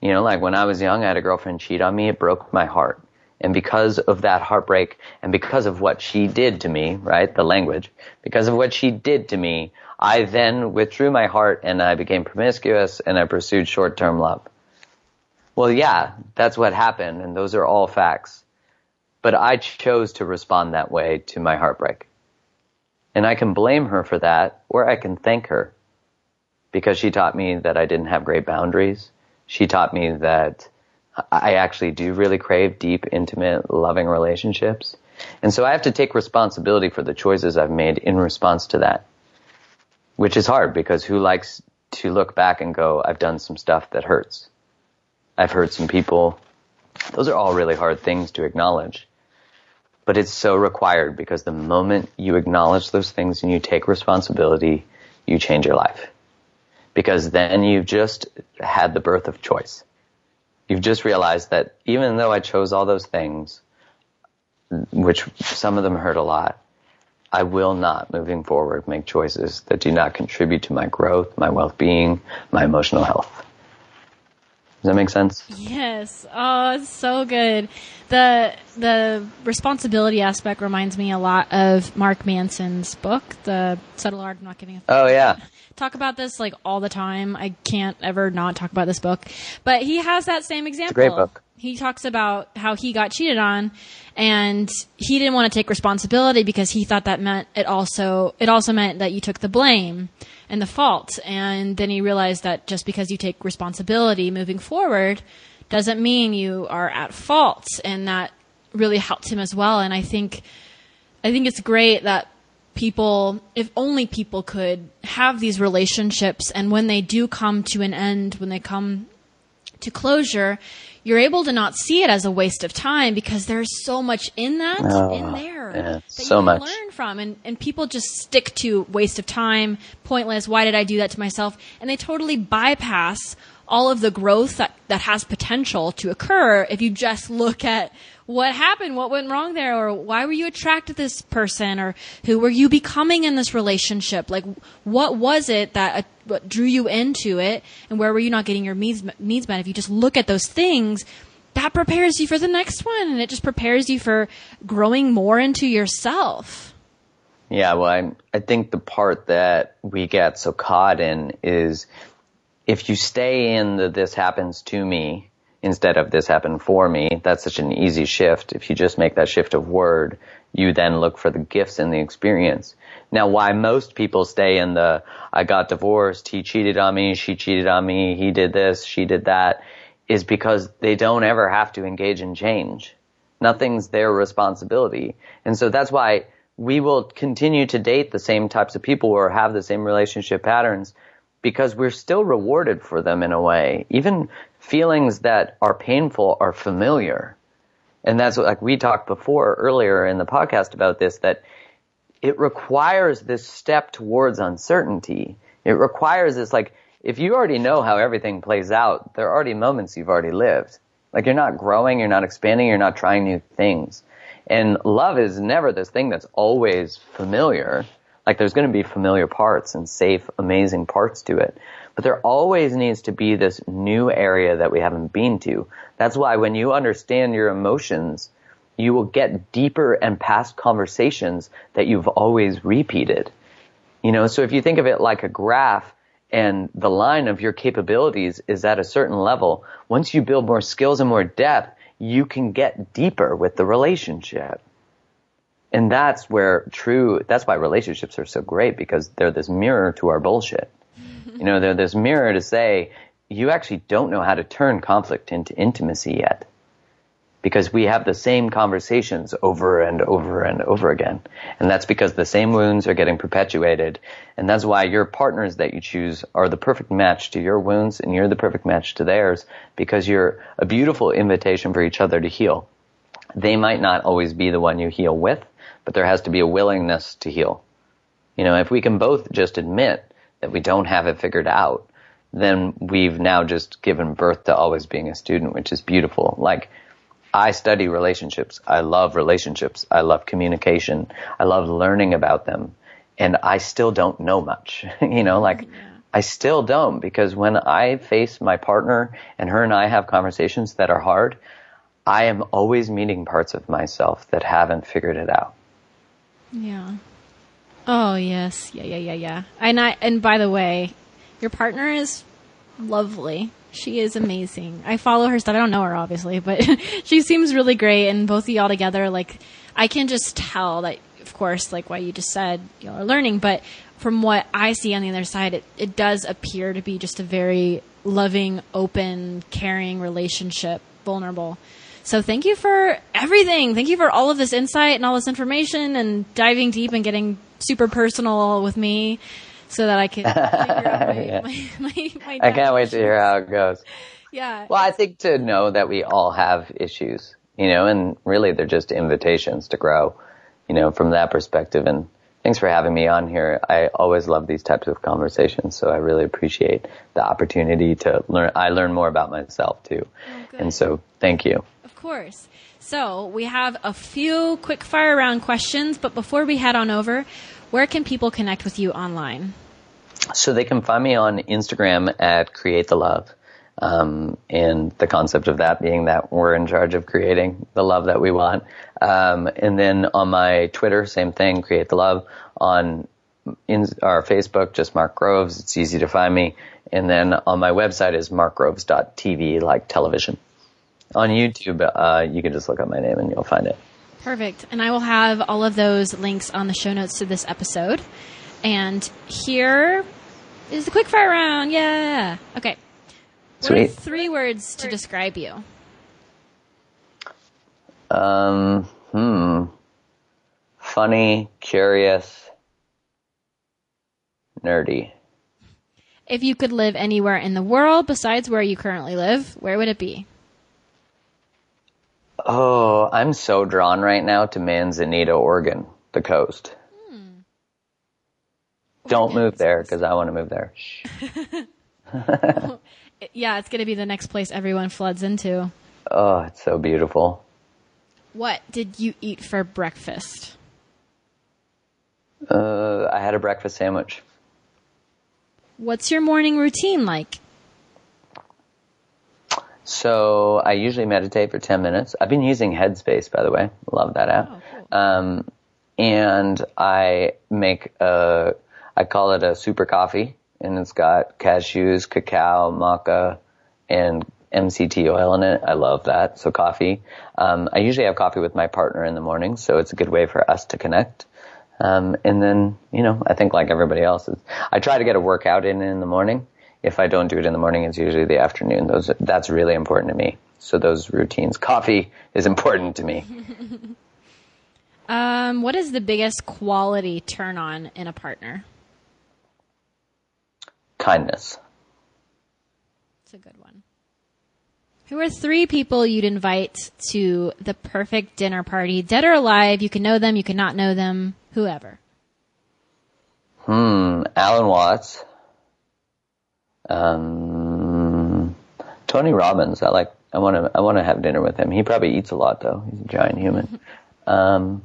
you know, like when I was young, I had a girlfriend cheat on me. It broke my heart. And because of that heartbreak and because of what she did to me, right, the language, because of what she did to me, I then withdrew my heart and I became promiscuous and I pursued short-term love. Well, yeah, that's what happened and those are all facts. But I chose to respond that way to my heartbreak. And I can blame her for that or I can thank her because she taught me that I didn't have great boundaries. She taught me that I actually do really crave deep, intimate, loving relationships. And so I have to take responsibility for the choices I've made in response to that, which is hard because who likes to look back and go, I've done some stuff that hurts. I've hurt some people. Those are all really hard things to acknowledge. But it's so required because the moment you acknowledge those things and you take responsibility, you change your life. Because then you've just had the birth of choice you've just realized that even though I chose all those things, which some of them hurt a lot, I will not, moving forward, make choices that do not contribute to my growth, my well-being, my emotional health. Does that make sense? Yes. Oh, it's so good. The the responsibility aspect reminds me a lot of Mark Manson's book, The Subtle Art of Not Giving a Oh yeah talk about this like all the time. I can't ever not talk about this book. But he has that same example. great book. He talks about how he got cheated on and he didn't want to take responsibility because he thought that meant it also it also meant that you took the blame and the fault. And then he realized that just because you take responsibility moving forward doesn't mean you are at fault and that really helped him as well. And I think I think it's great that people, if only people could have these relationships and when they do come to an end, when they come to closure, you're able to not see it as a waste of time because there's so much in that oh, in there yeah, that so you much. learn from and, and people just stick to waste of time pointless why did i do that to myself and they totally bypass all of the growth that, that has potential to occur if you just look at what happened, what went wrong there, or why were you attracted to this person, or who were you becoming in this relationship? Like, what was it that uh, drew you into it, and where were you not getting your needs, needs met? If you just look at those things, that prepares you for the next one, and it just prepares you for growing more into yourself. Yeah, well, I, I think the part that we get so caught in is if you stay in the this happens to me instead of this happened for me, that's such an easy shift. If you just make that shift of word, you then look for the gifts in the experience. Now, why most people stay in the I got divorced, he cheated on me, she cheated on me, he did this, she did that, is because they don't ever have to engage in change. Nothing's their responsibility. And so that's why we will continue to date the same types of people or have the same relationship patterns because we're still rewarded for them in a way. Even feelings that are painful are familiar. And that's what, like we talked before earlier in the podcast about this, that it requires this step towards uncertainty. It requires this, like, if you already know how everything plays out, there are already moments you've already lived. Like you're not growing, you're not expanding, you're not trying new things. And love is never this thing that's always familiar. Like there's going to be familiar parts and safe, amazing parts to it. But there always needs to be this new area that we haven't been to. That's why when you understand your emotions, you will get deeper and past conversations that you've always repeated. You know, so if you think of it like a graph and the line of your capabilities is at a certain level, once you build more skills and more depth, you can get deeper with the relationship. And that's where true, that's why relationships are so great because they're this mirror to our bullshit. you know, they're this mirror to say, you actually don't know how to turn conflict into intimacy yet because we have the same conversations over and over and over again. And that's because the same wounds are getting perpetuated. And that's why your partners that you choose are the perfect match to your wounds and you're the perfect match to theirs because you're a beautiful invitation for each other to heal. They might not always be the one you heal with, but there has to be a willingness to heal. You know, if we can both just admit that we don't have it figured out, then we've now just given birth to always being a student, which is beautiful. Like, I study relationships. I love relationships. I love communication. I love learning about them. And I still don't know much. you know, like, yeah. I still don't because when I face my partner and her and I have conversations that are hard, I am always meeting parts of myself that haven't figured it out. Yeah. Oh yes. Yeah, yeah, yeah, yeah. And I and by the way, your partner is lovely. She is amazing. I follow her stuff. I don't know her obviously, but she seems really great. And both of y'all together, like I can just tell that, of course, like what you just said, y'all are learning. But from what I see on the other side, it, it does appear to be just a very loving, open, caring relationship, vulnerable. So thank you for everything. Thank you for all of this insight and all this information and diving deep and getting super personal with me so that I can my, yeah. my, my, my I can't wait to hear how it goes. Yeah. Well, I think to know that we all have issues, you know, and really they're just invitations to grow, you know, from that perspective. And thanks for having me on here. I always love these types of conversations, so I really appreciate the opportunity to learn. I learn more about myself too. Oh, and so thank you. Course. So we have a few quick fire round questions, but before we head on over, where can people connect with you online? So they can find me on Instagram at Create the Love. Um, and the concept of that being that we're in charge of creating the love that we want. Um, and then on my Twitter, same thing, Create the Love. On in our Facebook, just Mark Groves. It's easy to find me. And then on my website is markgroves.tv, like television. On YouTube, uh, you can just look up my name and you'll find it. Perfect. And I will have all of those links on the show notes to this episode. And here is the quickfire round. Yeah. Okay. Sweet. three words to describe you? Um, hmm. Funny, curious, nerdy. If you could live anywhere in the world besides where you currently live, where would it be? Oh, I'm so drawn right now to Manzanita, Oregon, the coast. Hmm. Don't move there because I want to move there. yeah, it's going to be the next place everyone floods into. Oh, it's so beautiful. What did you eat for breakfast? Uh, I had a breakfast sandwich. What's your morning routine like? So I usually meditate for 10 minutes. I've been using Headspace, by the way. Love that app. Oh, cool. um, and I make a, I call it a super coffee, and it's got cashews, cacao, maca, and MCT oil in it. I love that. So coffee. Um, I usually have coffee with my partner in the morning, so it's a good way for us to connect. Um, and then, you know, I think like everybody else, I try to get a workout in in the morning. If I don't do it in the morning, it's usually the afternoon. Those that's really important to me. So those routines. Coffee is important to me. um, what is the biggest quality turn on in a partner? Kindness. It's a good one. Who are three people you'd invite to the perfect dinner party, dead or alive? You can know them, you can not know them, whoever. Hmm, Alan Watts. Um, Tony Robbins. I like. I want to. I want to have dinner with him. He probably eats a lot though. He's a giant human. um,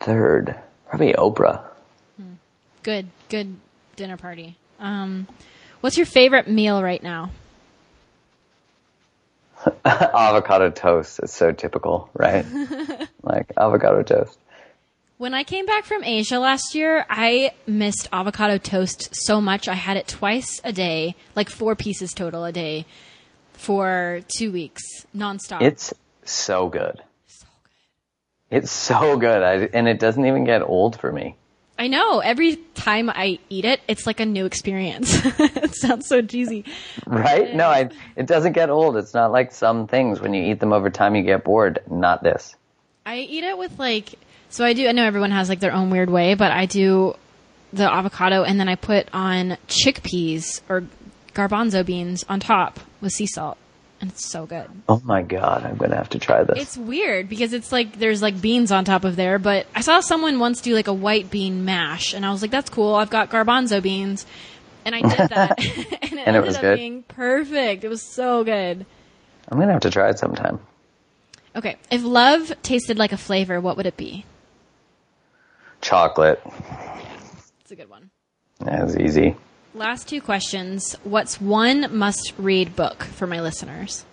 third, probably Oprah. Good, good dinner party. Um, what's your favorite meal right now? avocado toast. It's so typical, right? like avocado toast. When I came back from Asia last year, I missed avocado toast so much. I had it twice a day, like four pieces total a day for two weeks, nonstop. It's so good. So good. It's so good. I, and it doesn't even get old for me. I know. Every time I eat it, it's like a new experience. it sounds so cheesy. Right? No, I, it doesn't get old. It's not like some things. When you eat them over time, you get bored. Not this. I eat it with like so I do. I know everyone has like their own weird way, but I do the avocado and then I put on chickpeas or garbanzo beans on top with sea salt, and it's so good. Oh my god, I'm gonna have to try this. It's weird because it's like there's like beans on top of there, but I saw someone once do like a white bean mash, and I was like, that's cool. I've got garbanzo beans, and I did that, and it and ended it up good. being perfect. It was so good. I'm gonna have to try it sometime. Okay, if love tasted like a flavor, what would it be? Chocolate. It's a good one. That's easy. Last two questions. What's one must read book for my listeners?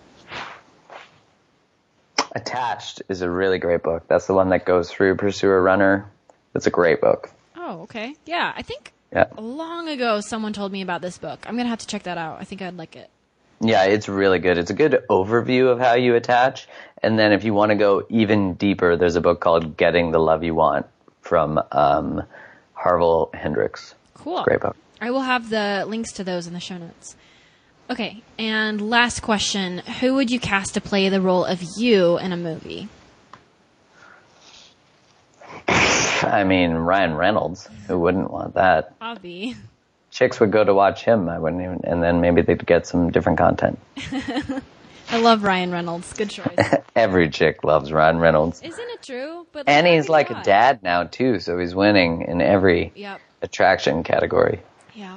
Attached is a really great book. That's the one that goes through Pursue a Runner. It's a great book. Oh, okay. Yeah, I think Yeah. long ago someone told me about this book. I'm going to have to check that out. I think I'd like it. Yeah, it's really good. It's a good overview of how you attach. And then if you want to go even deeper, there's a book called Getting the Love You Want from um, Harville Hendrix. Cool. Great book. I will have the links to those in the show notes. Okay, and last question. Who would you cast to play the role of you in a movie? I mean, Ryan Reynolds. Who wouldn't want that? Avi. Chicks would go to watch him. I wouldn't even, and then maybe they'd get some different content. I love Ryan Reynolds. Good choice. Every chick loves Ryan Reynolds. Isn't it true? But And like, he's like a dad now too, so he's winning in every Yep. attraction category. Yeah,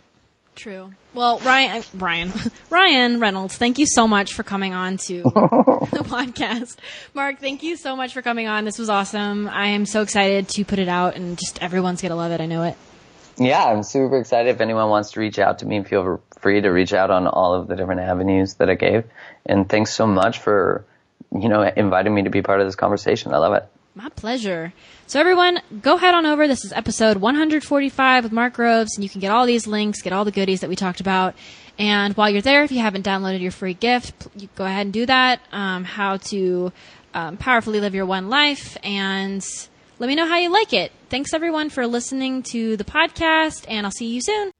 True. Well, Ryan, Ryan, Ryan Reynolds, thank you so much for coming on to the podcast. Mark, thank you so much for coming on. This was awesome. I am so excited to put it out, and just everyone's gonna love it. I know it. Yeah, I'm super excited. If anyone wants to reach out to me, feel free to reach out on all of the different avenues that I gave. And thanks so much for, you know, inviting me to be part of this conversation. I love it. My pleasure. So everyone, go head on over. This is episode 145 with Mark Groves, and you can get all these links, get all the goodies that we talked about. And while you're there, if you haven't downloaded your free gift, you go ahead and do that. Um, how to um, powerfully live your one life, and let me know how you like it. Thanks everyone for listening to the podcast, and I'll see you soon.